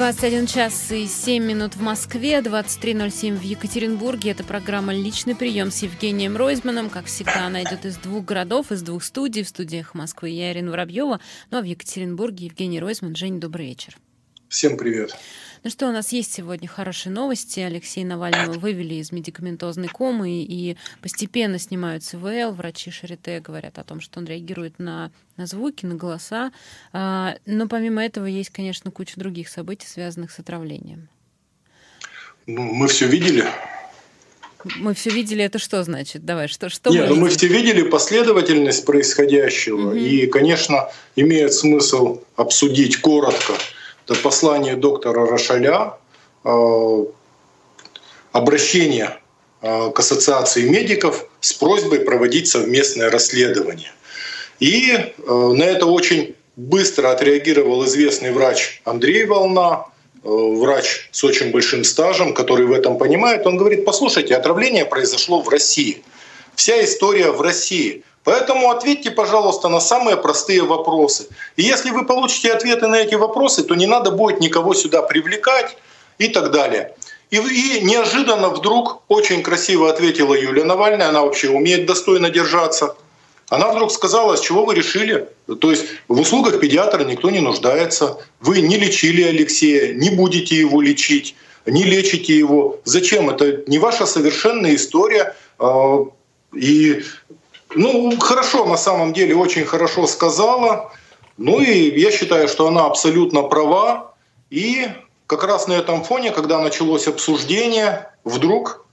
21 час и 7 минут в Москве, 23.07 в Екатеринбурге. Это программа «Личный прием» с Евгением Ройзманом. Как всегда, она идет из двух городов, из двух студий. В студиях Москвы я, Ирина Воробьева. Ну а в Екатеринбурге Евгений Ройзман. Жень, добрый вечер. Всем привет. Ну что, у нас есть сегодня хорошие новости. Алексей Навального вывели из медикаментозной комы и постепенно снимают СВЛ. Врачи Шарите говорят о том, что он реагирует на, на звуки, на голоса. А, но помимо этого есть, конечно, куча других событий, связанных с отравлением. Ну, мы все видели. Мы все видели, это что значит? Давай, что, что Нет, мы, ну мы все видели последовательность происходящего. Угу. И, конечно, имеет смысл обсудить коротко послание доктора Рошаля, э, обращение э, к ассоциации медиков с просьбой проводить совместное расследование. И э, на это очень быстро отреагировал известный врач Андрей Волна, врач с очень большим стажем, который в этом понимает. Он говорит, послушайте, отравление произошло в России. Вся история в России. Поэтому ответьте, пожалуйста, на самые простые вопросы. И если вы получите ответы на эти вопросы, то не надо будет никого сюда привлекать и так далее. И, и неожиданно вдруг очень красиво ответила Юлия Навальная, она вообще умеет достойно держаться. Она вдруг сказала, с чего вы решили? То есть в услугах педиатра никто не нуждается. Вы не лечили Алексея, не будете его лечить, не лечите его. Зачем? Это не ваша совершенная история. А, и ну, хорошо, на самом деле, очень хорошо сказала. Ну и я считаю, что она абсолютно права. И как раз на этом фоне, когда началось обсуждение, вдруг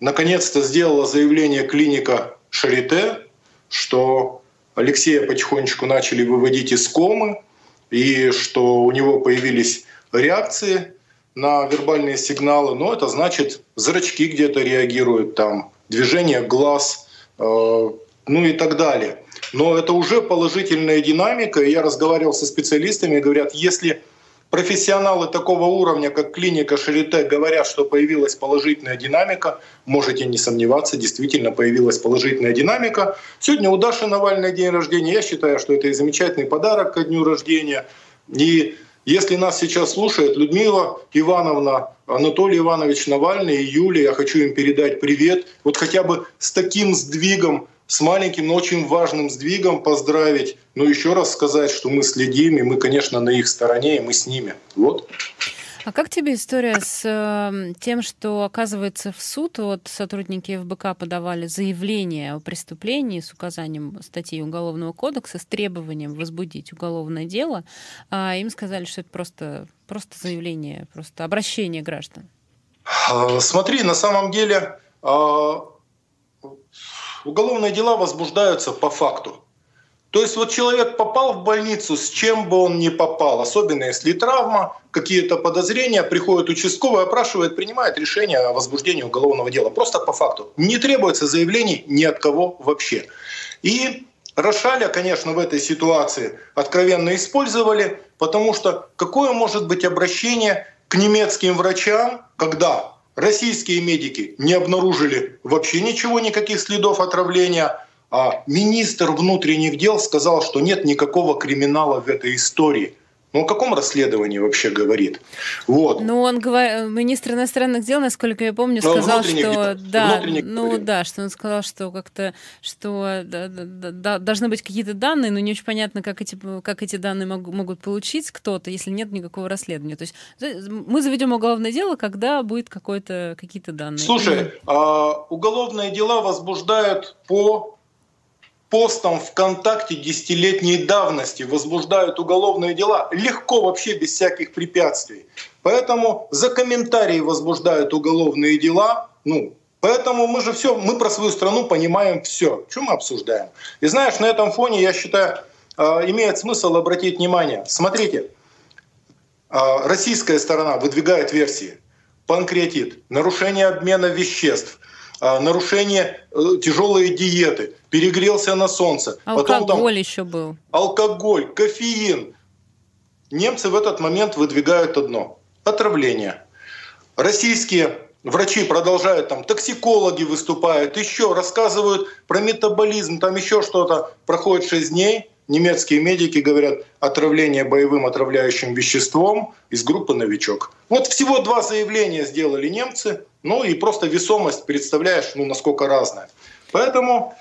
наконец-то сделала заявление клиника Шарите, что Алексея потихонечку начали выводить из комы, и что у него появились реакции на вербальные сигналы. Но это значит, зрачки где-то реагируют, там, движение глаз – ну и так далее. Но это уже положительная динамика. Я разговаривал со специалистами, говорят, если профессионалы такого уровня, как клиника Шарите, говорят, что появилась положительная динамика, можете не сомневаться, действительно появилась положительная динамика. Сегодня у Даши Навальный день рождения. Я считаю, что это и замечательный подарок ко дню рождения. И если нас сейчас слушает Людмила Ивановна, Анатолий Иванович Навальный и Юлия, я хочу им передать привет. Вот хотя бы с таким сдвигом, с маленьким, но очень важным сдвигом поздравить. Но еще раз сказать, что мы следим, и мы, конечно, на их стороне, и мы с ними. Вот. А как тебе история с э, тем, что, оказывается, в суд вот сотрудники ФБК подавали заявление о преступлении с указанием статьи Уголовного кодекса с требованием возбудить уголовное дело, а им сказали, что это просто, просто заявление, просто обращение граждан? А, смотри, на самом деле а, уголовные дела возбуждаются по факту. То есть вот человек попал в больницу, с чем бы он ни попал, особенно если травма, какие-то подозрения, приходит участковый, опрашивает, принимает решение о возбуждении уголовного дела. Просто по факту. Не требуется заявлений ни от кого вообще. И Рошаля, конечно, в этой ситуации откровенно использовали, потому что какое может быть обращение к немецким врачам, когда российские медики не обнаружили вообще ничего, никаких следов отравления, министр внутренних дел сказал, что нет никакого криминала в этой истории. Ну, о каком расследовании вообще говорит? Вот. Ну, он говорит, министр иностранных дел, насколько я помню, ну, сказал, что дел, да, ну говорит. да, что он сказал, что как-то, что да, да, да, должны быть какие-то данные, но не очень понятно, как эти, как эти данные могут, могут получить кто-то, если нет никакого расследования. То есть мы заведем уголовное дело, когда будет какое-то какие-то данные. Слушай, а, уголовные дела возбуждают по постом ВКонтакте десятилетней давности возбуждают уголовные дела легко вообще без всяких препятствий. Поэтому за комментарии возбуждают уголовные дела. Ну, поэтому мы же все, мы про свою страну понимаем все. Что мы обсуждаем? И знаешь, на этом фоне, я считаю, а, имеет смысл обратить внимание. Смотрите, а, российская сторона выдвигает версии. Панкреатит, нарушение обмена веществ, нарушение э, тяжелые диеты, перегрелся на солнце. Алкоголь Потом там еще был. Алкоголь, кофеин. Немцы в этот момент выдвигают одно – отравление. Российские врачи продолжают, там токсикологи выступают, еще рассказывают про метаболизм, там еще что-то. Проходит 6 дней, немецкие медики говорят отравление боевым отравляющим веществом из группы «Новичок». Вот всего два заявления сделали немцы, ну и просто весомость, представляешь, ну насколько разная. Поэтому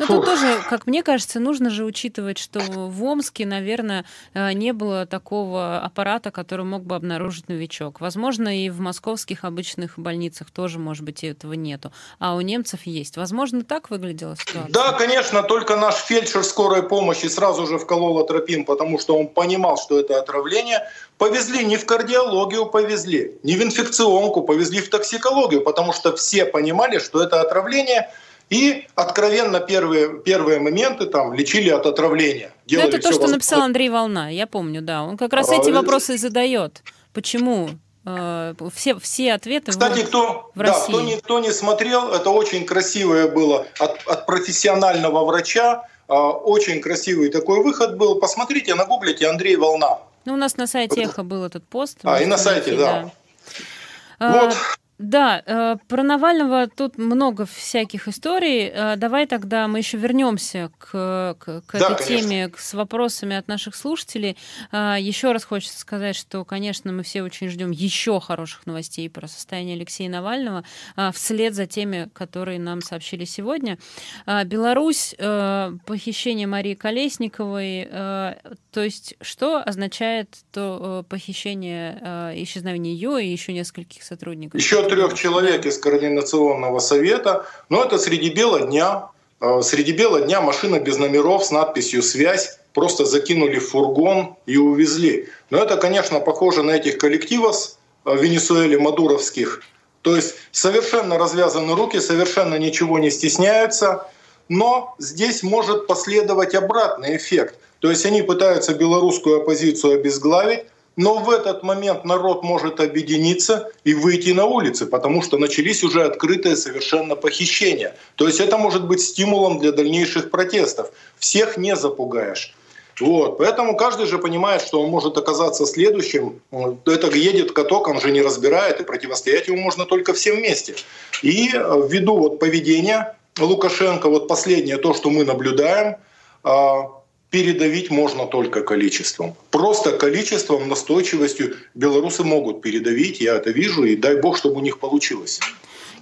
но тут тоже, как мне кажется, нужно же учитывать, что в Омске, наверное, э, не было такого аппарата, который мог бы обнаружить новичок. Возможно, и в московских обычных больницах тоже, может быть, этого нету. А у немцев есть. Возможно, так выглядела ситуация? Да, конечно, только наш фельдшер скорой помощи сразу же вколол атропин, потому что он понимал, что это отравление. Повезли не в кардиологию, повезли, не в инфекционку, повезли в токсикологию, потому что все понимали, что это отравление – и откровенно первые, первые моменты там лечили от отравления. Ну, это то, что написал Андрей Волна, я помню, да. Он как раз а, эти вопросы и задает. Почему э, все, все ответы Кстати, в, кто, в России. Да, кто, не, кто не смотрел, это очень красивое было от, от профессионального врача. Э, очень красивый такой выход был. Посмотрите, нагуглите Андрей Волна. Ну, у нас на сайте Эхо был этот пост. А, и на сайте, да. да. Вот. Да, э, про Навального тут много всяких историй. Э, давай тогда мы еще вернемся к, к, к да, этой конечно. теме с вопросами от наших слушателей. Э, еще раз хочется сказать, что, конечно, мы все очень ждем еще хороших новостей про состояние Алексея Навального вслед за теми, которые нам сообщили сегодня. Беларусь, похищение Марии Колесниковой, то есть что означает то похищение, исчезновение ее и еще нескольких сотрудников? Еще трех человек из Координационного совета, но это среди бела дня. Э, среди бела дня машина без номеров с надписью «Связь» просто закинули в фургон и увезли. Но это, конечно, похоже на этих коллективов в э, Венесуэле мадуровских. То есть совершенно развязаны руки, совершенно ничего не стесняются. Но здесь может последовать обратный эффект. То есть они пытаются белорусскую оппозицию обезглавить, но в этот момент народ может объединиться и выйти на улицы, потому что начались уже открытые совершенно похищения. То есть это может быть стимулом для дальнейших протестов. Всех не запугаешь. Вот. Поэтому каждый же понимает, что он может оказаться следующим. Это едет каток, он же не разбирает, и противостоять ему можно только всем вместе. И ввиду вот поведения Лукашенко, вот последнее то, что мы наблюдаем, а, передавить можно только количеством. Просто количеством, настойчивостью белорусы могут передавить, я это вижу, и дай бог, чтобы у них получилось.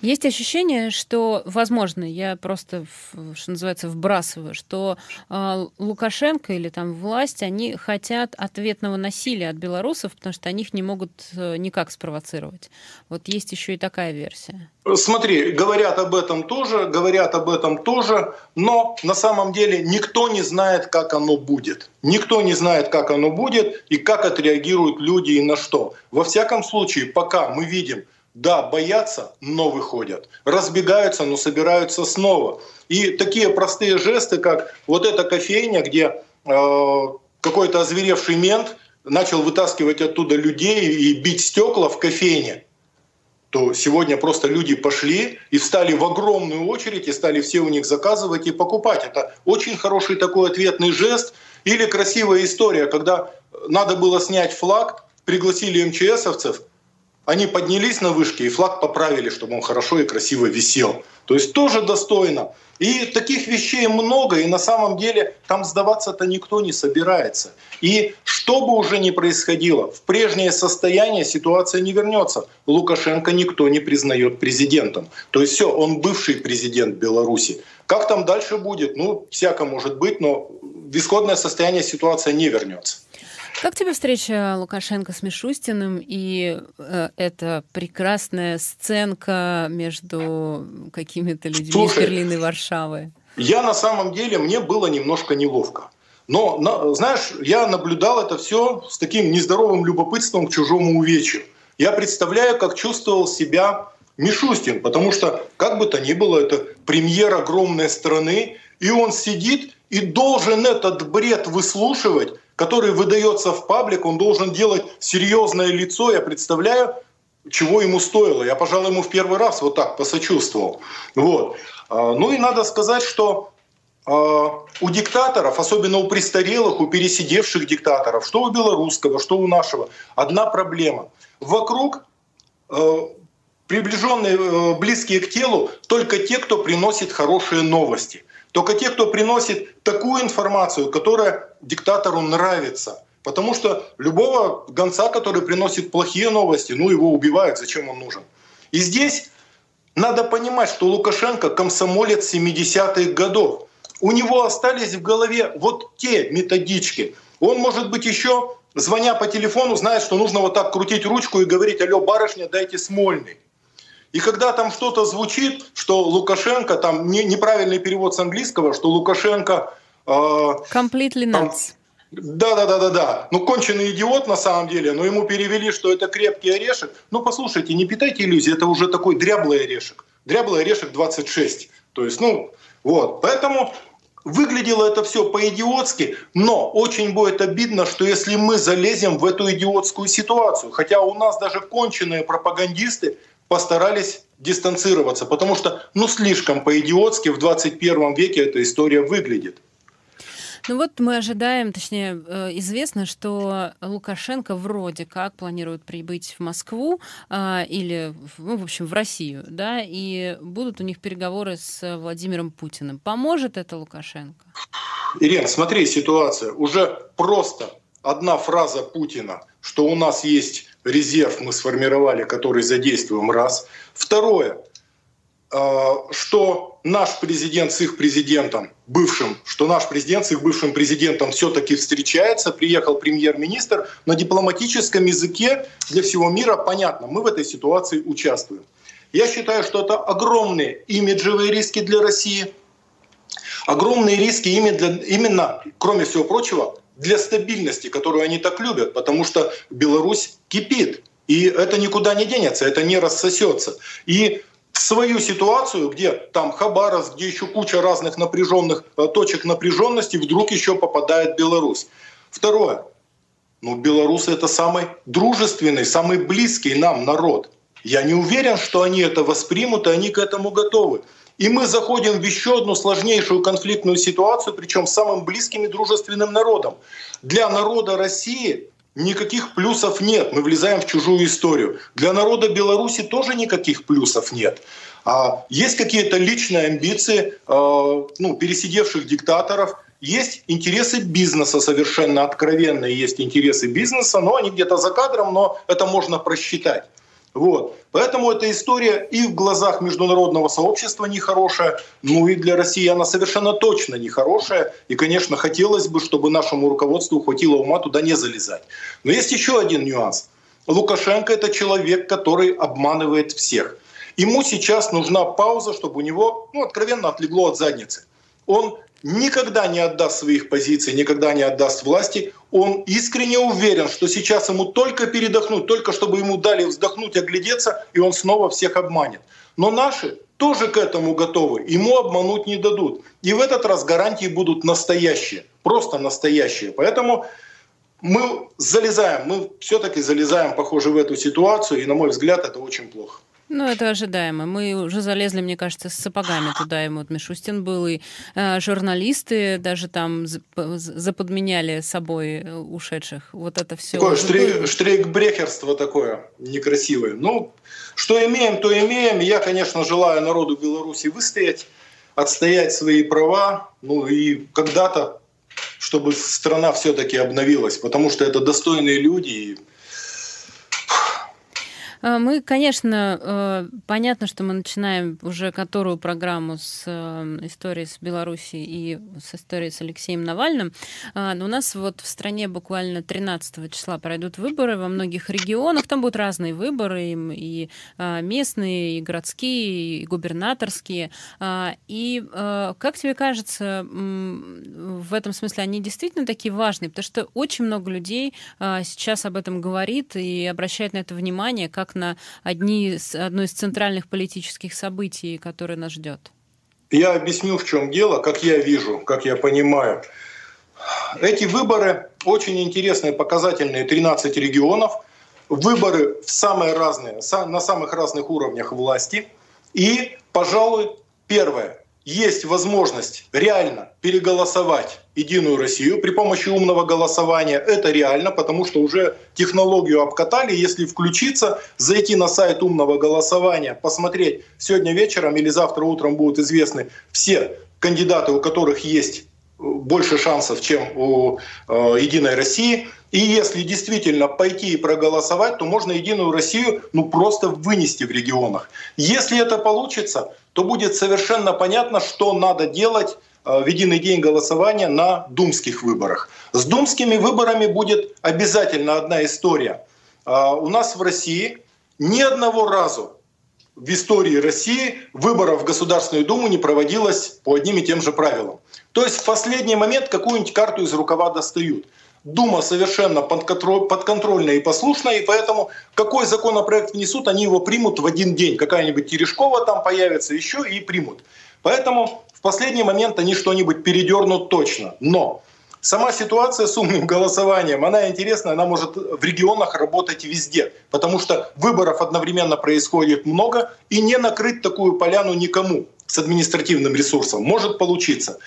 Есть ощущение, что, возможно, я просто, что называется, вбрасываю, что э, Лукашенко или там власть, они хотят ответного насилия от белорусов, потому что они их не могут э, никак спровоцировать. Вот есть еще и такая версия. Смотри, говорят об этом тоже, говорят об этом тоже, но на самом деле никто не знает, как оно будет. Никто не знает, как оно будет и как отреагируют люди и на что. Во всяком случае, пока мы видим, да, боятся, но выходят. Разбегаются, но собираются снова. И такие простые жесты, как вот эта кофейня, где э, какой-то озверевший мент начал вытаскивать оттуда людей и бить стекла в кофейне, то сегодня просто люди пошли и встали в огромную очередь и стали все у них заказывать и покупать. Это очень хороший такой ответный жест. Или красивая история, когда надо было снять флаг, пригласили МЧСовцев, они поднялись на вышке и флаг поправили, чтобы он хорошо и красиво висел. То есть тоже достойно. И таких вещей много, и на самом деле там сдаваться-то никто не собирается. И что бы уже ни происходило, в прежнее состояние ситуация не вернется. Лукашенко никто не признает президентом. То есть все, он бывший президент Беларуси. Как там дальше будет? Ну, всяко может быть, но в исходное состояние ситуация не вернется. Как тебе встреча Лукашенко с Мишустиным и э, эта прекрасная сценка между какими-то людьми Слушай, из Берлина и Варшавы? Я на самом деле, мне было немножко неловко. Но, на, знаешь, я наблюдал это все с таким нездоровым любопытством к чужому увечью. Я представляю, как чувствовал себя Мишустин, потому что, как бы то ни было, это премьер огромной страны, и он сидит и должен этот бред выслушивать, который выдается в паблик, он должен делать серьезное лицо. Я представляю, чего ему стоило. Я, пожалуй, ему в первый раз вот так посочувствовал. Вот. А, ну и надо сказать, что а, у диктаторов, особенно у престарелых, у пересидевших диктаторов, что у белорусского, что у нашего, одна проблема. Вокруг а, приближенные, близкие к телу, только те, кто приносит хорошие новости. Только те, кто приносит такую информацию, которая диктатору нравится. Потому что любого гонца, который приносит плохие новости, ну его убивают, зачем он нужен. И здесь надо понимать, что Лукашенко комсомолец 70-х годов. У него остались в голове вот те методички. Он, может быть, еще, звоня по телефону, знает, что нужно вот так крутить ручку и говорить, алло, барышня, дайте Смольный. И когда там что-то звучит, что Лукашенко, там не, неправильный перевод с английского, что Лукашенко... Э, Completely nuts. Да, да, да, да, да. Ну, конченый идиот на самом деле, но ему перевели, что это крепкий орешек. Ну, послушайте, не питайте иллюзии, это уже такой дряблый орешек. Дряблый орешек 26. То есть, ну, вот. Поэтому выглядело это все по-идиотски, но очень будет обидно, что если мы залезем в эту идиотскую ситуацию, хотя у нас даже конченые пропагандисты постарались дистанцироваться, потому что, ну, слишком по-идиотски в 21 веке эта история выглядит. Ну вот мы ожидаем, точнее, э, известно, что Лукашенко вроде как планирует прибыть в Москву а, или, ну, в общем, в Россию, да, и будут у них переговоры с Владимиром Путиным. Поможет это Лукашенко? Ирина, смотри, ситуация. Уже просто одна фраза Путина, что у нас есть резерв, мы сформировали, который задействуем, раз. Второе, Э, что наш президент с их президентом, бывшим, что наш президент с их бывшим президентом все-таки встречается, приехал премьер-министр на дипломатическом языке для всего мира, понятно, мы в этой ситуации участвуем. Я считаю, что это огромные имиджевые риски для России, огромные риски именно, именно, кроме всего прочего, для стабильности, которую они так любят, потому что Беларусь кипит. И это никуда не денется, это не рассосется. И свою ситуацию, где там Хабаровск, где еще куча разных напряженных э, точек напряженности, вдруг еще попадает Беларусь. Второе. Ну, белорусы это самый дружественный, самый близкий нам народ. Я не уверен, что они это воспримут, и они к этому готовы. И мы заходим в еще одну сложнейшую конфликтную ситуацию, причем с самым близким и дружественным народом. Для народа России никаких плюсов нет. Мы влезаем в чужую историю. Для народа Беларуси тоже никаких плюсов нет. А есть какие-то личные амбиции э, ну, пересидевших диктаторов, есть интересы бизнеса совершенно откровенные, есть интересы бизнеса, но они где-то за кадром, но это можно просчитать. Вот. Поэтому эта история и в глазах международного сообщества нехорошая, ну и для России она совершенно точно нехорошая. И, конечно, хотелось бы, чтобы нашему руководству хватило ума туда не залезать. Но есть еще один нюанс. Лукашенко – это человек, который обманывает всех. Ему сейчас нужна пауза, чтобы у него, ну, откровенно отлегло от задницы. Он никогда не отдаст своих позиций, никогда не отдаст власти. Он искренне уверен, что сейчас ему только передохнуть, только чтобы ему дали вздохнуть, оглядеться, и он снова всех обманет. Но наши тоже к этому готовы. Ему обмануть не дадут. И в этот раз гарантии будут настоящие, просто настоящие. Поэтому мы залезаем, мы все-таки залезаем, похоже, в эту ситуацию, и, на мой взгляд, это очень плохо. Ну, это ожидаемо. Мы уже залезли, мне кажется, с сапогами туда. И вот Мишустин был, и э, журналисты даже там заподменяли собой э, ушедших. Вот это все. Такое штрейк, штрейкбрехерство такое некрасивое. Ну, что имеем, то имеем. Я, конечно, желаю народу Беларуси выстоять, отстоять свои права. Ну и когда-то, чтобы страна все-таки обновилась, потому что это достойные люди. И мы, конечно, э, понятно, что мы начинаем уже которую программу с э, историей с Белоруссией и с историей с Алексеем Навальным. Но у нас вот в стране буквально 13 числа пройдут выборы во многих регионах. Там будут разные выборы, и местные, и городские, и губернаторские. И как тебе кажется, в этом смысле они действительно такие важные? Потому что очень много людей сейчас об этом говорит и обращает на это внимание, как как на одни, одно из центральных политических событий, которое нас ждет? Я объясню, в чем дело, как я вижу, как я понимаю. Эти выборы очень интересные, показательные, 13 регионов, выборы в самые разные, на самых разных уровнях власти. И, пожалуй, первое, есть возможность реально переголосовать Единую Россию при помощи умного голосования. Это реально, потому что уже технологию обкатали. Если включиться, зайти на сайт умного голосования, посмотреть сегодня вечером или завтра утром будут известны все кандидаты, у которых есть больше шансов, чем у э, Единой России. И если действительно пойти и проголосовать, то можно Единую Россию ну, просто вынести в регионах. Если это получится, то будет совершенно понятно, что надо делать э, в единый день голосования на думских выборах. С думскими выборами будет обязательно одна история. Э, у нас в России ни одного разу в истории России выборов в Государственную Думу не проводилось по одним и тем же правилам. То есть в последний момент какую-нибудь карту из рукава достают. Дума совершенно подконтрольная и послушная, и поэтому какой законопроект внесут, они его примут в один день. Какая-нибудь Терешкова там появится еще и примут. Поэтому в последний момент они что-нибудь передернут точно. Но Сама ситуация с умным голосованием, она интересная, она может в регионах работать везде, потому что выборов одновременно происходит много, и не накрыть такую поляну никому с административным ресурсом может получиться.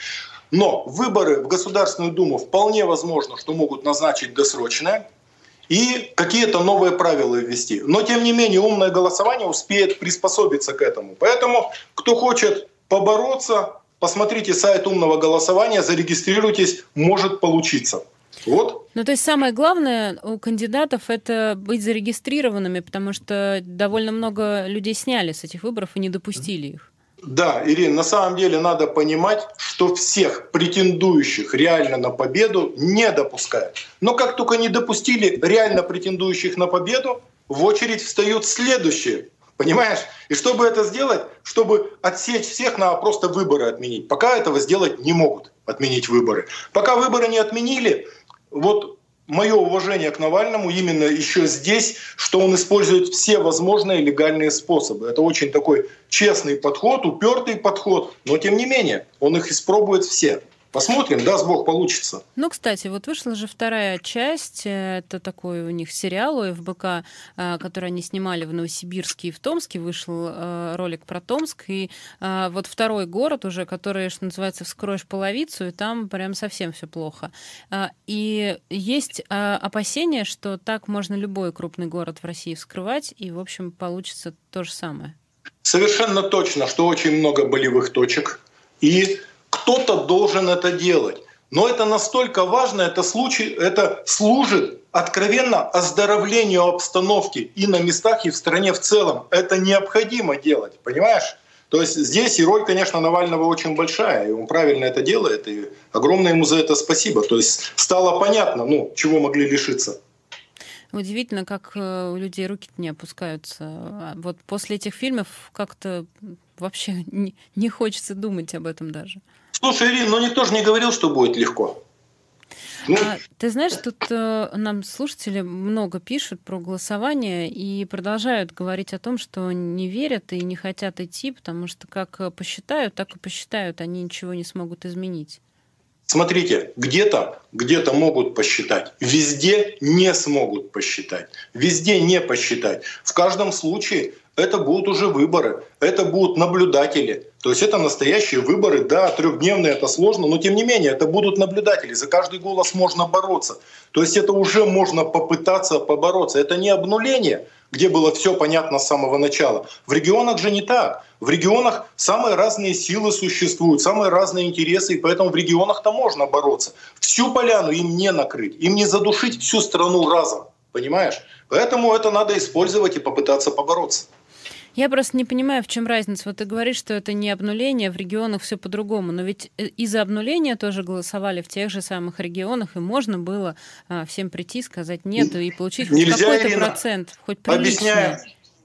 Но выборы в Государственную Думу вполне возможно, что могут назначить досрочное и какие-то новые правила ввести. Но тем не менее умное голосование успеет приспособиться к этому. Поэтому кто хочет побороться, посмотрите сайт умного голосования, зарегистрируйтесь, может получиться. Вот. Ну, то есть самое главное у кандидатов это быть зарегистрированными, потому что довольно много людей сняли с этих выборов и не допустили их. Да, Ирина, на самом деле надо понимать, что всех претендующих реально на победу не допускают. Но как только не допустили реально претендующих на победу, в очередь встают следующие Понимаешь? И чтобы это сделать, чтобы отсечь всех, надо просто выборы отменить. Пока этого сделать не могут, отменить выборы. Пока выборы не отменили, вот мое уважение к Навальному именно еще здесь, что он использует все возможные легальные способы. Это очень такой честный подход, упертый подход, но тем не менее он их испробует все. Посмотрим, даст Бог, получится. Ну, кстати, вот вышла же вторая часть. Это такой у них сериал у ФБК, э, который они снимали в Новосибирске и в Томске. Вышел э, ролик про Томск. И э, вот второй город уже, который, что называется, вскроешь половицу, и там прям совсем все плохо. И есть опасения, что так можно любой крупный город в России вскрывать, и, в общем, получится то же самое. Совершенно точно, что очень много болевых точек. И кто-то должен это делать. Но это настолько важно, это, случай, это служит откровенно оздоровлению обстановки и на местах, и в стране в целом. Это необходимо делать, понимаешь? То есть здесь и роль, конечно, Навального очень большая, и он правильно это делает, и огромное ему за это спасибо. То есть стало понятно, ну, чего могли лишиться. Удивительно, как э, у людей руки не опускаются. А вот после этих фильмов как-то вообще не, не хочется думать об этом даже. Слушай, Ирина, ну никто же не говорил, что будет легко. Ну... А, ты знаешь, тут э, нам слушатели много пишут про голосование и продолжают говорить о том, что не верят и не хотят идти, потому что как посчитают, так и посчитают, они ничего не смогут изменить. Смотрите, где-то где-то могут посчитать, везде не смогут посчитать, везде не посчитать. В каждом случае это будут уже выборы, это будут наблюдатели. То есть это настоящие выборы, да, трехдневные это сложно, но тем не менее это будут наблюдатели, за каждый голос можно бороться. То есть это уже можно попытаться побороться. Это не обнуление, где было все понятно с самого начала. В регионах же не так. В регионах самые разные силы существуют, самые разные интересы, и поэтому в регионах-то можно бороться. Всю поляну им не накрыть, им не задушить всю страну разом, понимаешь? Поэтому это надо использовать и попытаться побороться. Я просто не понимаю, в чем разница. Вот ты говоришь, что это не обнуление, в регионах все по-другому. Но ведь э, из-за обнуления тоже голосовали в тех же самых регионах, и можно было а, всем прийти, сказать нет и получить нельзя, какой-то Ирина. процент, хоть приличный. Объясняю,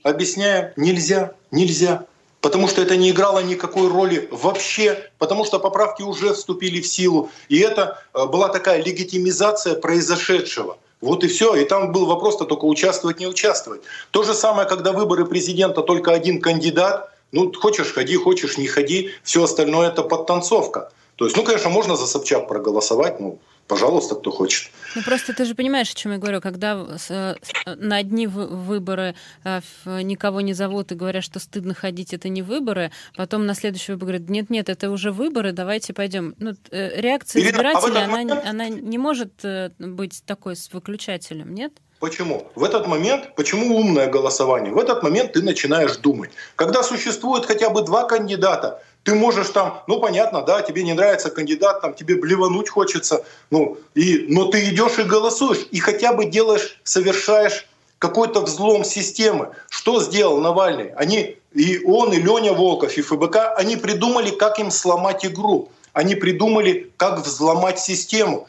объясняю, нельзя, нельзя. Потому что это не играло никакой роли вообще, потому что поправки уже вступили в силу. И это э, была такая легитимизация произошедшего. Вот и все. И там был вопрос-то только участвовать, не участвовать. То же самое, когда выборы президента только один кандидат, ну, хочешь ходи, хочешь не ходи, все остальное это подтанцовка. То есть, ну, конечно, можно за Собчак проголосовать, ну, пожалуйста, кто хочет. Ну просто ты же понимаешь, о чем я говорю, когда э, на одни выборы э, никого не зовут и говорят, что стыдно ходить, это не выборы, потом на следующий выбор говорят, нет-нет, это уже выборы, давайте пойдем. Ну, э, реакция Ирина, избирателя, а она, момент... она не может быть такой с выключателем, нет? Почему? В этот момент, почему умное голосование? В этот момент ты начинаешь думать. Когда существует хотя бы два кандидата, ты можешь там, ну понятно, да, тебе не нравится кандидат, там тебе блевануть хочется, ну, и, но ты идешь и голосуешь, и хотя бы делаешь, совершаешь какой-то взлом системы. Что сделал Навальный? Они, и он, и Леня Волков, и ФБК, они придумали, как им сломать игру. Они придумали, как взломать систему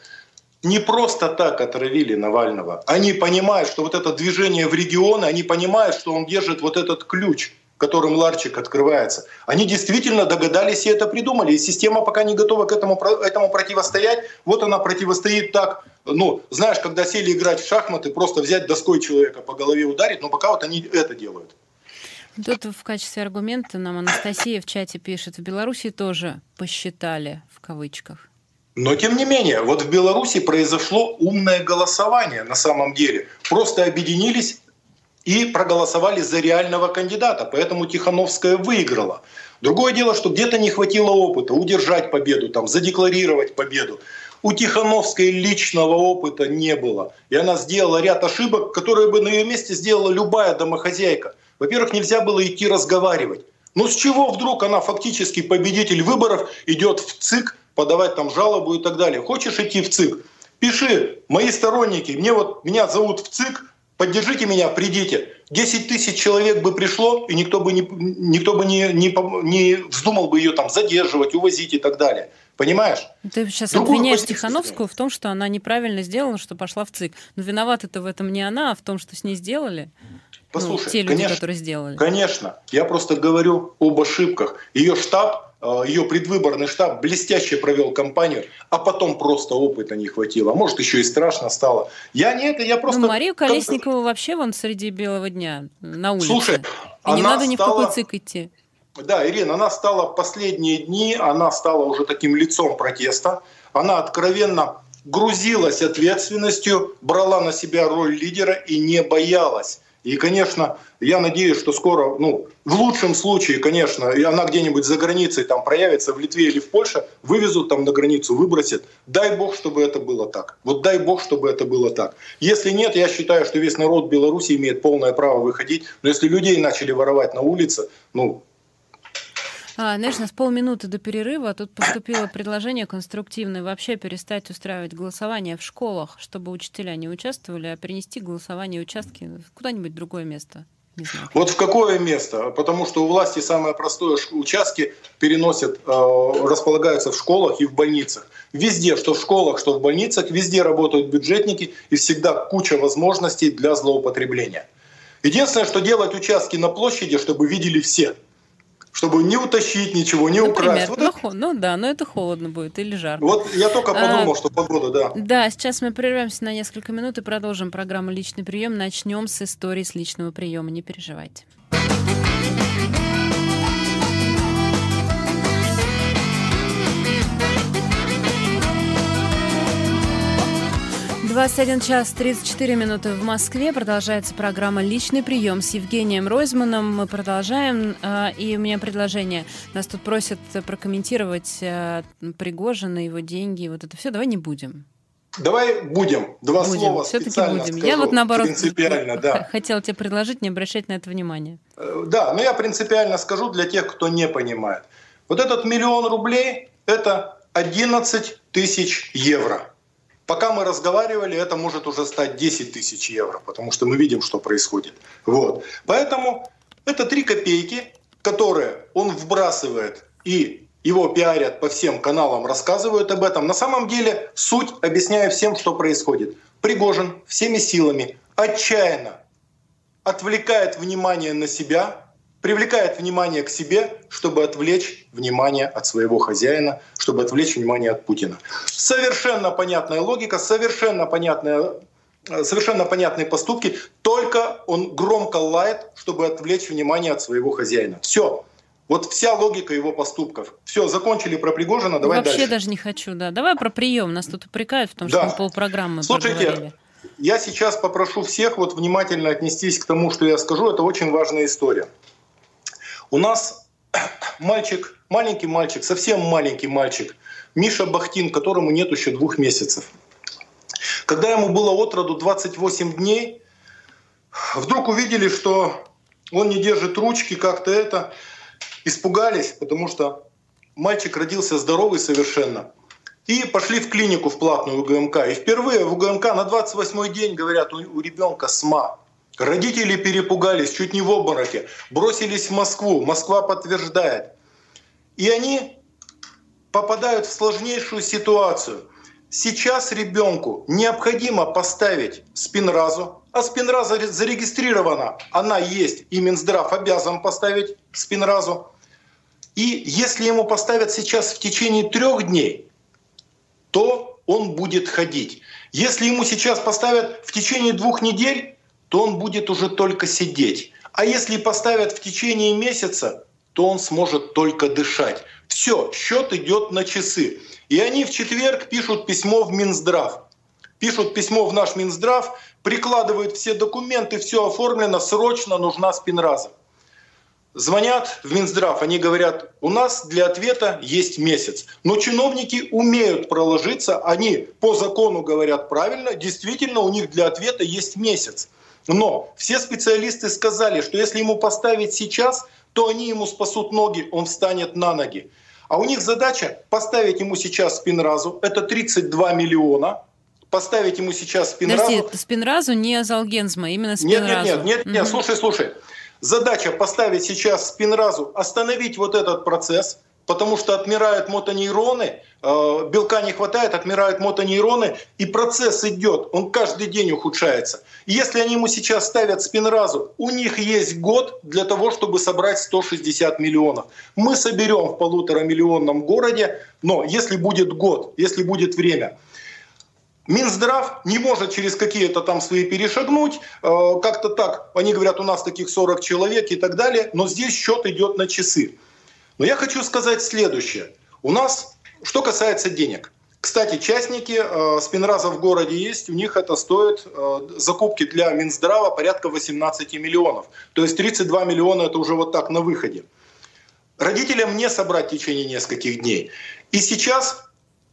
не просто так отравили Навального. Они понимают, что вот это движение в регионы, они понимают, что он держит вот этот ключ, которым ларчик открывается. Они действительно догадались и это придумали. И система пока не готова к этому, этому противостоять. Вот она противостоит так. Ну, знаешь, когда сели играть в шахматы, просто взять доской человека по голове ударить, но пока вот они это делают. Тут в качестве аргумента нам Анастасия в чате пишет, в Беларуси тоже посчитали в кавычках. Но тем не менее, вот в Беларуси произошло умное голосование на самом деле. Просто объединились и проголосовали за реального кандидата, поэтому Тихановская выиграла. Другое дело, что где-то не хватило опыта удержать победу, там, задекларировать победу. У Тихановской личного опыта не было. И она сделала ряд ошибок, которые бы на ее месте сделала любая домохозяйка. Во-первых, нельзя было идти разговаривать. Ну с чего вдруг она фактически победитель выборов идет в ЦИК подавать там жалобу и так далее. Хочешь идти в ЦИК? Пиши, мои сторонники, мне вот, меня зовут в ЦИК, поддержите меня, придите. 10 тысяч человек бы пришло, и никто бы, не, никто бы не, не, не вздумал бы ее там задерживать, увозить и так далее. Понимаешь? Ты сейчас Другую обвиняешь Тихановскую в том, что она неправильно сделала, что пошла в ЦИК. Но виновата-то в этом не она, а в том, что с ней сделали. Послушай, ну, те люди, конечно, которые сделали. Конечно. Я просто говорю об ошибках. Ее штаб Э, ее предвыборный штаб блестяще провел кампанию, а потом просто опыта не хватило. А может, еще и страшно стало. Я не это, я ну, просто... Ну, Марию Колесникову вообще вон среди белого дня на улице. Слушай, И не надо ни стала... в какой цик идти. Да, Ирина, она стала последние дни, она стала уже таким лицом протеста. Она откровенно грузилась ответственностью, брала на себя роль лидера и не боялась. И, конечно, я надеюсь, что скоро, ну, в лучшем случае, конечно, и она где-нибудь за границей там проявится в Литве или в Польше, вывезут там на границу, выбросят. Дай бог, чтобы это было так. Вот дай бог, чтобы это было так. Если нет, я считаю, что весь народ Беларуси имеет полное право выходить. Но если людей начали воровать на улице, ну, а, знаешь, у нас полминуты до перерыва, тут поступило предложение конструктивное вообще перестать устраивать голосование в школах, чтобы учителя не участвовали, а перенести голосование участки куда-нибудь в другое место. Вот в какое место? Потому что у власти самое простое участки переносят, э, располагаются в школах и в больницах. Везде, что в школах, что в больницах, везде работают бюджетники и всегда куча возможностей для злоупотребления. Единственное, что делать участки на площади, чтобы видели все – чтобы не утащить ничего, не Например, украсть. Вот ну, это... ну да, но это холодно будет или жарко. Вот я только подумал, а, что погода, да. Да, сейчас мы прервемся на несколько минут и продолжим программу «Личный прием». Начнем с истории с личного приема, не переживайте. 21 час 34 минуты в Москве. Продолжается программа «Личный прием» с Евгением Ройзманом. Мы продолжаем. А, и у меня предложение. Нас тут просят прокомментировать а, Пригожина, его деньги. Вот это все. Давай не будем. Давай будем. Два будем. слова Все-таки будем. Скажу. Я вот наоборот принципиально, да. хотела тебе предложить не обращать на это внимание. Э, да, но я принципиально скажу для тех, кто не понимает. Вот этот миллион рублей – это 11 тысяч евро. Пока мы разговаривали, это может уже стать 10 тысяч евро, потому что мы видим, что происходит. Вот. Поэтому это 3 копейки, которые он вбрасывает и его пиарят по всем каналам, рассказывают об этом. На самом деле суть объясняю всем, что происходит. Пригожин всеми силами отчаянно отвлекает внимание на себя, привлекает внимание к себе, чтобы отвлечь внимание от своего хозяина, чтобы отвлечь внимание от Путина. Совершенно понятная логика, совершенно понятная совершенно понятные поступки, только он громко лает, чтобы отвлечь внимание от своего хозяина. Все. Вот вся логика его поступков. Все, закончили про Пригожина, давай Вообще дальше. даже не хочу, да. Давай про прием. Нас тут упрекают в том, да. что мы полпрограммы Слушайте, проговорили. я сейчас попрошу всех вот внимательно отнестись к тому, что я скажу. Это очень важная история. У нас мальчик, маленький мальчик, совсем маленький мальчик, Миша Бахтин, которому нет еще двух месяцев. Когда ему было от роду 28 дней, вдруг увидели, что он не держит ручки, как-то это. Испугались, потому что мальчик родился здоровый совершенно. И пошли в клинику в платную УГМК. И впервые в УГМК на 28 день, говорят, у ребенка СМА. Родители перепугались, чуть не в обмороке. Бросились в Москву. Москва подтверждает. И они попадают в сложнейшую ситуацию. Сейчас ребенку необходимо поставить спинразу, а спинраза зарегистрирована, она есть, и Минздрав обязан поставить спинразу. И если ему поставят сейчас в течение трех дней, то он будет ходить. Если ему сейчас поставят в течение двух недель, то он будет уже только сидеть. А если поставят в течение месяца, то он сможет только дышать. Все, счет идет на часы. И они в четверг пишут письмо в Минздрав. Пишут письмо в наш Минздрав, прикладывают все документы, все оформлено, срочно нужна спинраза. Звонят в Минздрав, они говорят, у нас для ответа есть месяц. Но чиновники умеют проложиться, они по закону говорят правильно, действительно у них для ответа есть месяц. Но все специалисты сказали, что если ему поставить сейчас, то они ему спасут ноги, он встанет на ноги. А у них задача поставить ему сейчас спинразу, это 32 миллиона, поставить ему сейчас спинразу. Подожди, спинразу не Залгензма, именно спинразу. Нет, нет, нет, нет, нет угу. слушай, слушай. Задача поставить сейчас спинразу, остановить вот этот процесс, потому что отмирают мотонейроны, э, белка не хватает, отмирают мотонейроны, и процесс идет, он каждый день ухудшается. Если они ему сейчас ставят спинразу, у них есть год для того, чтобы собрать 160 миллионов. Мы соберем в полутора миллионном городе, но если будет год, если будет время, Минздрав не может через какие-то там свои перешагнуть, э, как-то так, они говорят, у нас таких 40 человек и так далее, но здесь счет идет на часы. Но я хочу сказать следующее. У нас, что касается денег, кстати, частники э, спинраза в городе есть, у них это стоит э, закупки для Минздрава порядка 18 миллионов. То есть 32 миллиона это уже вот так на выходе. Родителям не собрать в течение нескольких дней. И сейчас,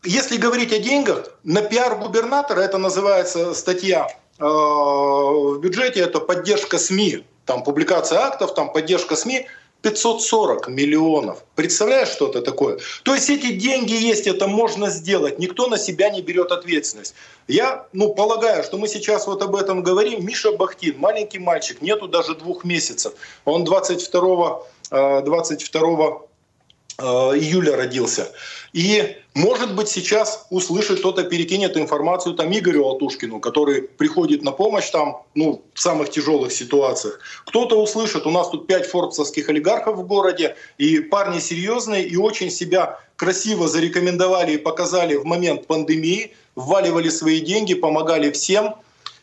если говорить о деньгах, на пиар губернатора, это называется статья э, в бюджете, это поддержка СМИ, там публикация актов, там поддержка СМИ – 540 миллионов. Представляешь, что это такое? То есть эти деньги есть, это можно сделать. Никто на себя не берет ответственность. Я ну, полагаю, что мы сейчас вот об этом говорим. Миша Бахтин, маленький мальчик, нету даже двух месяцев. Он 22, 22 Э, июля родился. И, может быть, сейчас услышит кто-то, перекинет информацию там Игорю Алтушкину, который приходит на помощь там, ну, в самых тяжелых ситуациях. Кто-то услышит, у нас тут пять форбсовских олигархов в городе, и парни серьезные, и очень себя красиво зарекомендовали и показали в момент пандемии, вваливали свои деньги, помогали всем.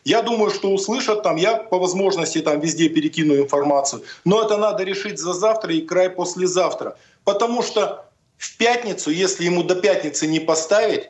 Я думаю, что услышат там, я по возможности там везде перекину информацию. Но это надо решить за завтра и край послезавтра. Потому что в пятницу, если ему до пятницы не поставить,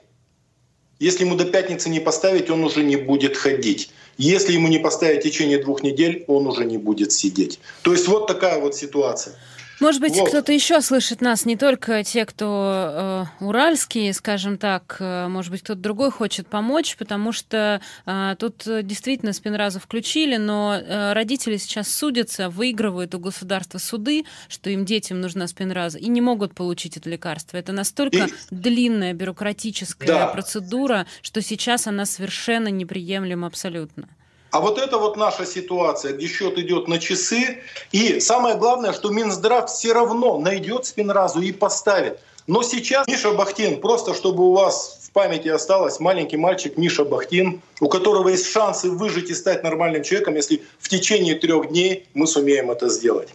если ему до пятницы не поставить, он уже не будет ходить. Если ему не поставить в течение двух недель, он уже не будет сидеть. То есть вот такая вот ситуация. Может быть, вот. кто-то еще слышит нас, не только те, кто э, уральские, скажем так, э, может быть, кто-то другой хочет помочь, потому что э, тут действительно спинразу включили, но э, родители сейчас судятся, выигрывают у государства суды, что им детям нужна спинраза, и не могут получить это лекарство. Это настолько и... длинная бюрократическая да. процедура, что сейчас она совершенно неприемлема абсолютно. А вот это вот наша ситуация, где счет идет на часы. И самое главное, что Минздрав все равно найдет спинразу и поставит. Но сейчас Миша Бахтин, просто чтобы у вас в памяти осталось, маленький мальчик Миша Бахтин, у которого есть шансы выжить и стать нормальным человеком, если в течение трех дней мы сумеем это сделать.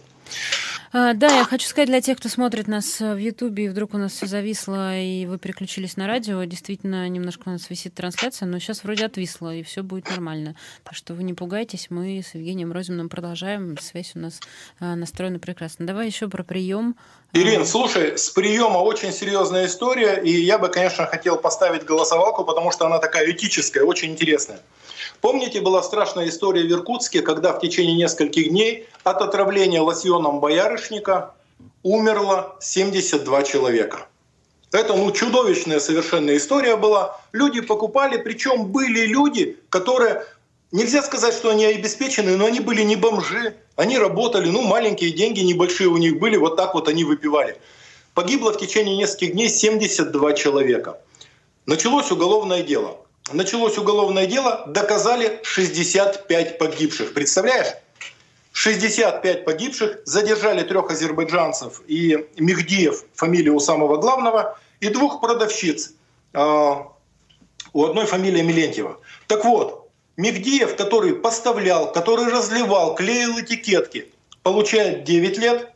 А, да, я хочу сказать для тех, кто смотрит нас в Ютубе, и вдруг у нас все зависло, и вы переключились на радио, действительно, немножко у нас висит трансляция, но сейчас вроде отвисло, и все будет нормально. Так что вы не пугайтесь, мы с Евгением Розиным продолжаем, связь у нас а, настроена прекрасно. Давай еще про прием. Ирин, слушай, с приема очень серьезная история, и я бы, конечно, хотел поставить голосовалку, потому что она такая этическая, очень интересная. Помните, была страшная история в Иркутске, когда в течение нескольких дней от отравления лосьоном боярышника умерло 72 человека. Это ну, чудовищная совершенно история была. Люди покупали, причем были люди, которые, нельзя сказать, что они обеспечены, но они были не бомжи. Они работали, ну, маленькие деньги, небольшие у них были, вот так вот они выпивали. Погибло в течение нескольких дней 72 человека. Началось уголовное дело. Началось уголовное дело, доказали 65 погибших. Представляешь? 65 погибших, задержали трех азербайджанцев и Мехдиев, фамилия у самого главного, и двух продавщиц. А, у одной фамилия Милентьева. Так вот, Мехдиев, который поставлял, который разливал, клеил этикетки, получает 9 лет,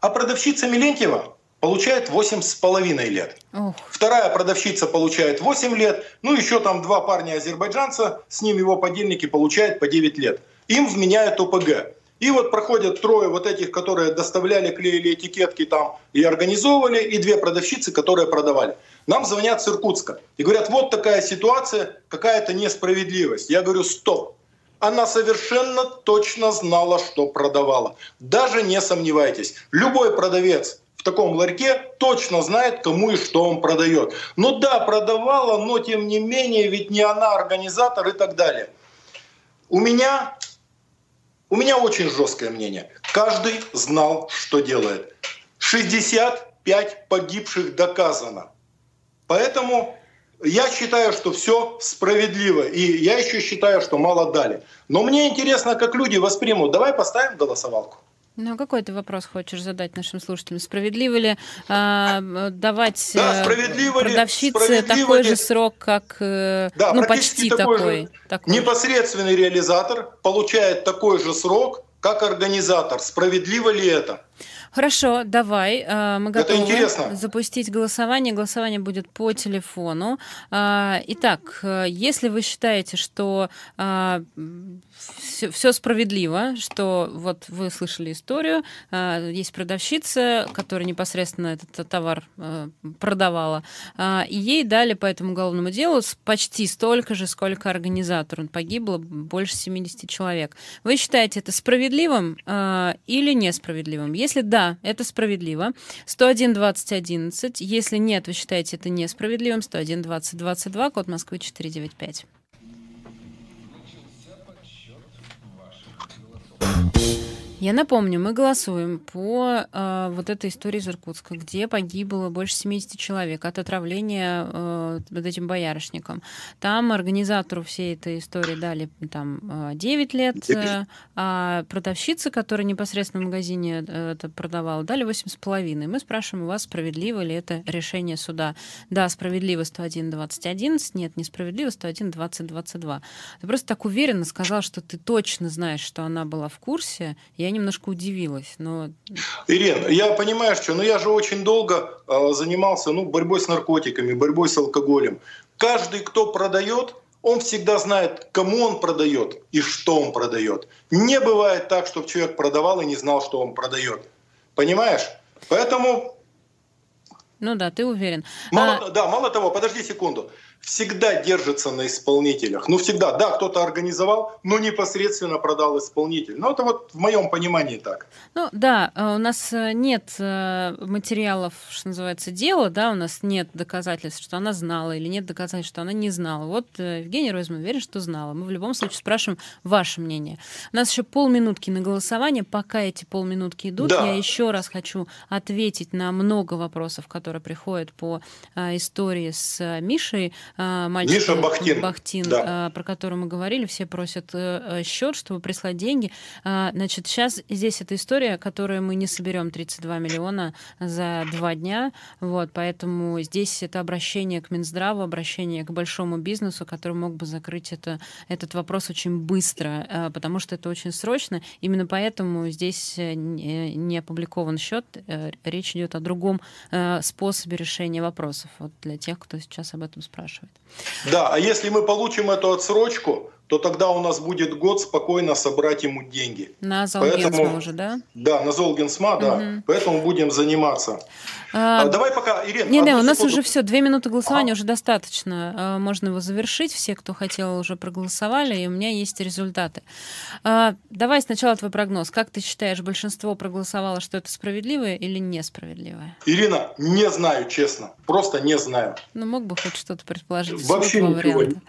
а продавщица Милентьева получает 8,5 лет. Ох. Вторая продавщица получает 8 лет, ну еще там два парня азербайджанца, с ним его подельники получают по 9 лет. Им вменяют ОПГ. И вот проходят трое вот этих, которые доставляли, клеили этикетки там и организовывали, и две продавщицы, которые продавали. Нам звонят с Иркутска и говорят, вот такая ситуация, какая-то несправедливость. Я говорю, стоп. Она совершенно точно знала, что продавала. Даже не сомневайтесь. Любой продавец в таком ларьке точно знает, кому и что он продает. Ну да, продавала, но тем не менее, ведь не она организатор и так далее. У меня у меня очень жесткое мнение. Каждый знал, что делает. 65 погибших доказано. Поэтому я считаю, что все справедливо. И я еще считаю, что мало дали. Но мне интересно, как люди воспримут. Давай поставим голосовалку. Ну, а какой ты вопрос хочешь задать нашим слушателям? Справедливо ли э, давать да, э, справедливо продавщице справедливо такой ли... же срок, как э, да, ну, почти такой? такой, же. такой Непосредственный реализатор получает такой же срок, как организатор. Справедливо ли это? Хорошо, давай. А, мы готовы Это интересно. запустить голосование. Голосование будет по телефону. А, итак, если вы считаете, что все, справедливо, что вот вы слышали историю, есть продавщица, которая непосредственно этот товар продавала, и ей дали по этому уголовному делу почти столько же, сколько организатору. Погибло больше 70 человек. Вы считаете это справедливым или несправедливым? Если да, это справедливо. 101 20 11. Если нет, вы считаете это несправедливым, 101 20 22, код Москвы 495. Я напомню, мы голосуем по э, вот этой истории из Иркутска, где погибло больше 70 человек от отравления э, вот этим боярышником. Там организатору всей этой истории дали там 9 лет, э, а продавщице, которая непосредственно в магазине э, это продавала, дали 8,5. Мы спрашиваем у вас, справедливо ли это решение суда. Да, справедливо 101 20 11, нет, несправедливо 101 20 22. Ты просто так уверенно сказал, что ты точно знаешь, что она была в курсе. Я немножко удивилась. Но... Ирин, я понимаю, что, но я же очень долго э, занимался ну, борьбой с наркотиками, борьбой с алкоголем. Каждый, кто продает, он всегда знает, кому он продает и что он продает. Не бывает так, чтобы человек продавал и не знал, что он продает. Понимаешь? Поэтому... Ну да, ты уверен. Мало, а... Да, мало того, подожди секунду всегда держится на исполнителях. Ну, всегда, да, кто-то организовал, но непосредственно продал исполнитель. Ну, это вот в моем понимании так. Ну, да, э, у нас э, нет э, материалов, что называется, дела, да, у нас нет доказательств, что она знала, или нет доказательств, что она не знала. Вот Евгений Ройзман уверен, что знала. Мы в любом случае спрашиваем ваше мнение. У нас еще полминутки на голосование. Пока эти полминутки идут, да. я еще раз хочу ответить на много вопросов, которые приходят по истории с Мишей. А, мальчик Миша Бахтин, Бахтин да. А, про который мы говорили, все просят э, э, счет, чтобы прислать деньги. А, значит, сейчас здесь эта история, которую мы не соберем 32 миллиона за два дня, вот, поэтому здесь это обращение к Минздраву, обращение к большому бизнесу, который мог бы закрыть это, этот вопрос очень быстро, потому что это очень срочно. Именно поэтому здесь э, не опубликован счет, речь идет о другом способе решения вопросов, вот для тех, кто сейчас об этом спрашивает спрашивает. Да, а если мы получим эту отсрочку, то тогда у нас будет год спокойно собрать ему деньги. На Золгенсма Поэтому, уже, да? Да, на Золгенсма, да. Угу. Поэтому будем заниматься. А, а, давай пока, Ирина. Не, не, у нас секунду. уже все, две минуты голосования а. уже достаточно. А, можно его завершить. Все, кто хотел, уже проголосовали, и у меня есть результаты. А, давай сначала твой прогноз. Как ты считаешь, большинство проголосовало, что это справедливое или несправедливое? Ирина, не знаю, честно. Просто не знаю. Ну, мог бы хоть что-то предположить. Вообще ничего. Варианта.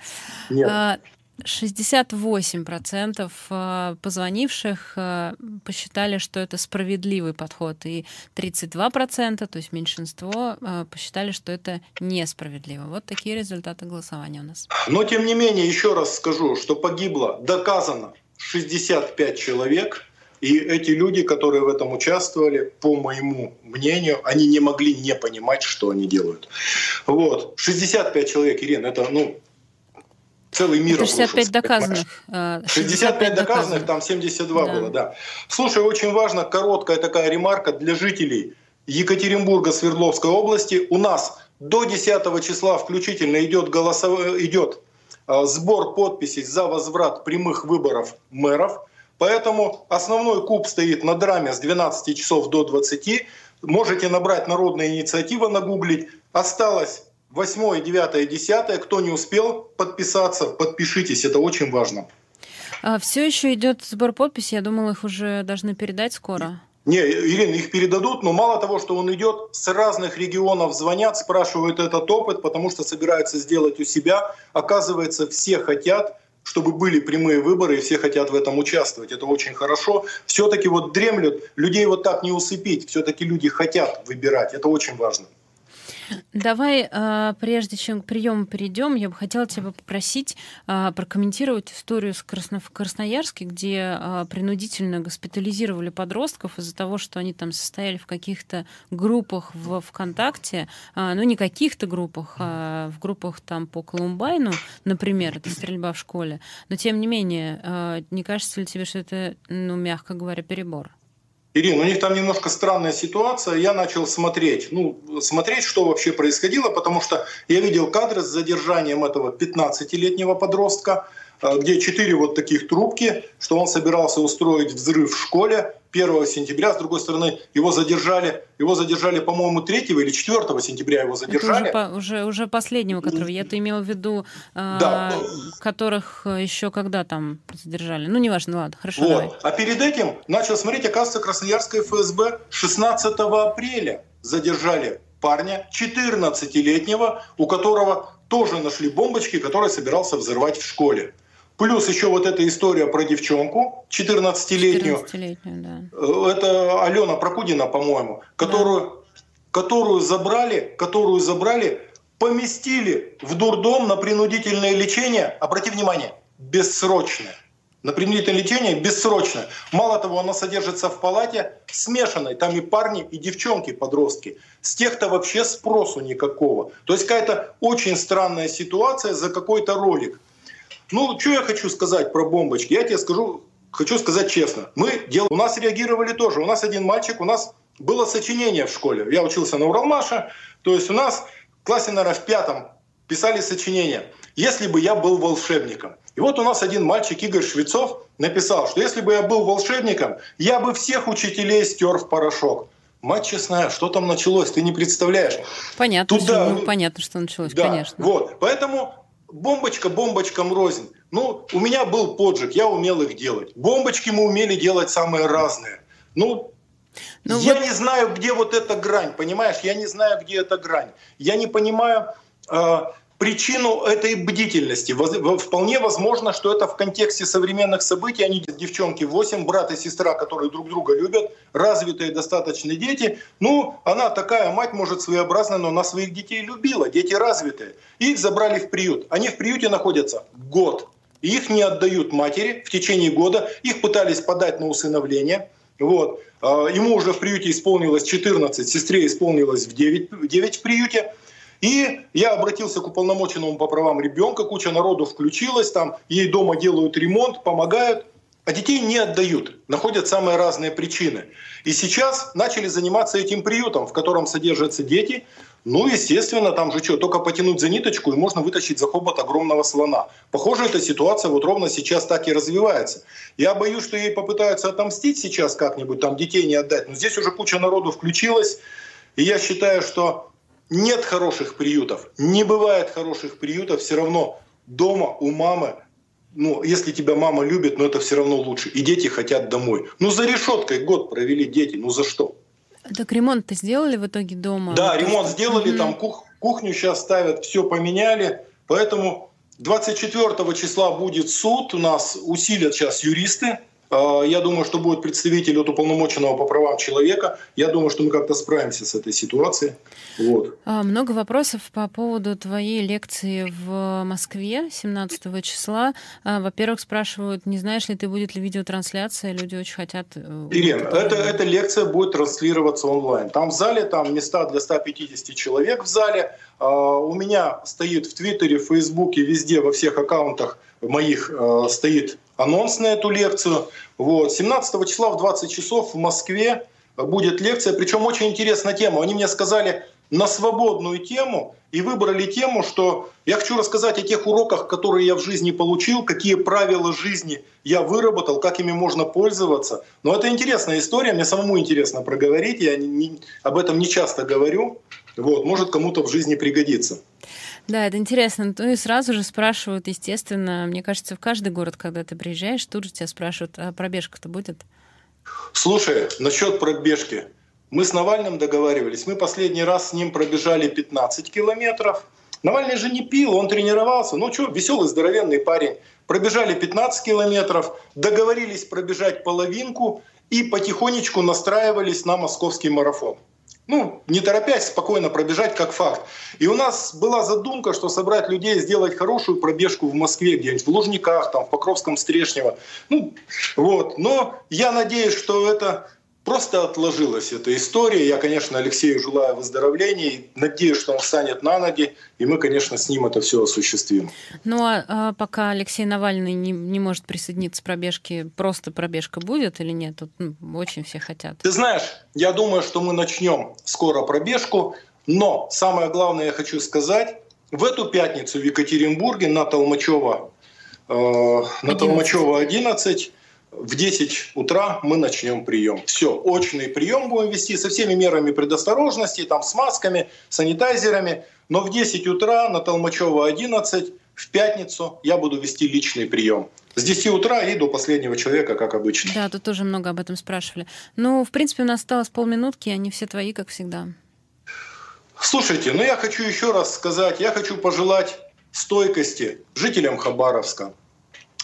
Нет. А, 68% э, позвонивших э, посчитали, что это справедливый подход, и 32%, то есть меньшинство, э, посчитали, что это несправедливо. Вот такие результаты голосования у нас. Но, тем не менее, еще раз скажу, что погибло, доказано, 65 человек, и эти люди, которые в этом участвовали, по моему мнению, они не могли не понимать, что они делают. Вот. 65 человек, Ирина, это, ну, целый мир. Это 65 доказанных. 65, 65 доказанных, там 72 да. было, да. Слушай, очень важно, короткая такая ремарка для жителей Екатеринбурга, Свердловской области. У нас до 10 числа включительно идет, голосов... идет а, сбор подписей за возврат прямых выборов мэров. Поэтому основной куб стоит на драме с 12 часов до 20. Можете набрать «Народная инициатива», нагуглить. Осталось 8, 9, 10. Кто не успел подписаться, подпишитесь, это очень важно. А все еще идет сбор подписей, я думала, их уже должны передать скоро. Не, Ирина, их передадут, но мало того, что он идет, с разных регионов звонят, спрашивают этот опыт, потому что собираются сделать у себя. Оказывается, все хотят, чтобы были прямые выборы, и все хотят в этом участвовать. Это очень хорошо. Все-таки вот дремлют, людей вот так не усыпить. Все-таки люди хотят выбирать. Это очень важно. Давай, а, прежде чем к приему перейдем, я бы хотела тебя попросить а, прокомментировать историю с Красно... в Красноярске, где а, принудительно госпитализировали подростков из-за того, что они там состояли в каких-то группах в ВКонтакте, ну не каких-то группах, а в группах там по Колумбайну, например, это стрельба в школе. Но тем не менее, не кажется ли тебе, что это, ну, мягко говоря, перебор? Ирина, у них там немножко странная ситуация. Я начал смотреть, ну, смотреть, что вообще происходило, потому что я видел кадры с задержанием этого 15-летнего подростка, где четыре вот таких трубки, что он собирался устроить взрыв в школе. 1 сентября. С другой стороны, его задержали, его задержали, по-моему, 3 или 4 сентября его задержали. Это уже, уже, уже последнего, которого я-то имел в виду, э, да. которых еще когда там задержали. Ну, неважно, ладно, хорошо. Вот. Давай. А перед этим начал смотреть, оказывается, Красноярское ФСБ 16 апреля задержали парня 14-летнего, у которого тоже нашли бомбочки, который собирался взорвать в школе. Плюс еще вот эта история про девчонку 14-летнюю. 14-летнюю, да. Э, это Алена Прокудина, по-моему, которую, да. которую забрали, которую забрали, поместили в дурдом на принудительное лечение. Обрати внимание, бессрочное. На принудительное лечение бессрочное. Мало того, она содержится в палате смешанной. Там и парни, и девчонки, подростки. С тех-то вообще спросу никакого. То есть какая-то очень странная ситуация за какой-то ролик. Ну, что я хочу сказать про бомбочки? Я тебе скажу, хочу сказать честно. Мы дел... У нас реагировали тоже. У нас один мальчик, у нас было сочинение в школе. Я учился на Уралмаше. То есть у нас в классе, наверное, в пятом писали сочинение. «Если бы я был волшебником». И вот у нас один мальчик, Игорь Швецов, написал, что если бы я был волшебником, я бы всех учителей стер в порошок. Мать честная, что там началось, ты не представляешь. Понятно, Туда... ну, понятно, что началось, да, конечно. Вот, поэтому бомбочка бомбочкам рознь. Ну, у меня был поджиг, я умел их делать. Бомбочки мы умели делать самые разные. Ну, ну я вот... не знаю, где вот эта грань, понимаешь? Я не знаю, где эта грань. Я не понимаю, э, причину этой бдительности. Вполне возможно, что это в контексте современных событий. Они девчонки 8, брат и сестра, которые друг друга любят, развитые достаточно дети. Ну, она такая мать, может, своеобразная, но она своих детей любила. Дети развитые. Их забрали в приют. Они в приюте находятся год. Их не отдают матери в течение года. Их пытались подать на усыновление. Вот. А, ему уже в приюте исполнилось 14, сестре исполнилось в 9, 9 в приюте. И я обратился к уполномоченному по правам ребенка, куча народу включилась, там ей дома делают ремонт, помогают, а детей не отдают, находят самые разные причины. И сейчас начали заниматься этим приютом, в котором содержатся дети. Ну, естественно, там же что, только потянуть за ниточку, и можно вытащить за хобот огромного слона. Похоже, эта ситуация вот ровно сейчас так и развивается. Я боюсь, что ей попытаются отомстить сейчас как-нибудь, там детей не отдать. Но здесь уже куча народу включилась. И я считаю, что нет хороших приютов, не бывает хороших приютов, все равно дома у мамы ну, если тебя мама любит, но это все равно лучше. И дети хотят домой. Ну, за решеткой год провели дети, ну за что? Так ремонт-то сделали в итоге дома? Да, вот ремонт что? сделали, угу. там кух, кухню сейчас ставят, все поменяли. Поэтому 24 числа будет суд, у нас усилят сейчас юристы, я думаю, что будет представитель от уполномоченного по правам человека. Я думаю, что мы как-то справимся с этой ситуацией. Вот. А, много вопросов по поводу твоей лекции в Москве 17 числа. А, во-первых, спрашивают, не знаешь ли ты, будет ли видеотрансляция? Люди очень хотят... Э, Ирина, это, эта лекция будет транслироваться онлайн. Там в зале, там места для 150 человек в зале. У меня стоит в Твиттере, в Фейсбуке, везде, во всех аккаунтах моих стоит анонс на эту лекцию. Вот. 17 числа в 20 часов в Москве будет лекция, причем очень интересная тема. Они мне сказали на свободную тему и выбрали тему, что я хочу рассказать о тех уроках, которые я в жизни получил, какие правила жизни я выработал, как ими можно пользоваться. Но это интересная история, мне самому интересно проговорить, я не, не, об этом не часто говорю. Вот, может кому-то в жизни пригодится. Да, это интересно. Ну и сразу же спрашивают, естественно, мне кажется, в каждый город, когда ты приезжаешь, тут же тебя спрашивают, а пробежка-то будет? Слушай, насчет пробежки. Мы с Навальным договаривались. Мы последний раз с ним пробежали 15 километров. Навальный же не пил, он тренировался. Ну что, веселый, здоровенный парень. Пробежали 15 километров, договорились пробежать половинку и потихонечку настраивались на московский марафон ну, не торопясь, спокойно пробежать как факт. И у нас была задумка, что собрать людей, сделать хорошую пробежку в Москве, где-нибудь в Лужниках, там, в Покровском Стрешнево. Ну, вот. Но я надеюсь, что это просто отложилась эта история. Я, конечно, Алексею желаю выздоровления. Надеюсь, что он встанет на ноги, и мы, конечно, с ним это все осуществим. Ну а, а пока Алексей Навальный не, не может присоединиться к пробежке, просто пробежка будет или нет? Тут ну, очень все хотят. Ты знаешь, я думаю, что мы начнем скоро пробежку, но самое главное я хочу сказать, в эту пятницу в Екатеринбурге на Толмачева, э, на 11. Толмачева 11 в 10 утра мы начнем прием. Все, очный прием будем вести со всеми мерами предосторожности, там с масками, санитайзерами. Но в 10 утра на Толмачева 11 в пятницу я буду вести личный прием. С 10 утра и до последнего человека, как обычно. Да, тут тоже много об этом спрашивали. Ну, в принципе, у нас осталось полминутки, они все твои, как всегда. Слушайте, ну я хочу еще раз сказать, я хочу пожелать стойкости жителям Хабаровска,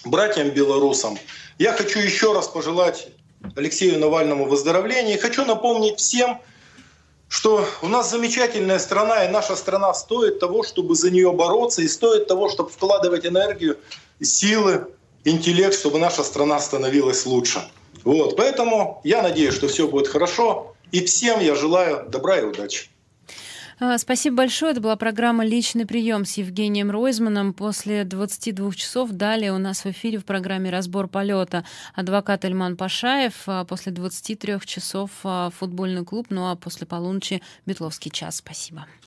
братьям белорусам. Я хочу еще раз пожелать Алексею Навальному выздоровления. И хочу напомнить всем, что у нас замечательная страна, и наша страна стоит того, чтобы за нее бороться, и стоит того, чтобы вкладывать энергию, силы, интеллект, чтобы наша страна становилась лучше. Вот, поэтому я надеюсь, что все будет хорошо. И всем я желаю добра и удачи. А, спасибо большое. Это была программа «Личный прием» с Евгением Ройзманом. После 22 часов далее у нас в эфире в программе «Разбор полета» адвокат Эльман Пашаев. А после 23 часов а, футбольный клуб, ну а после полуночи Бетловский час. Спасибо.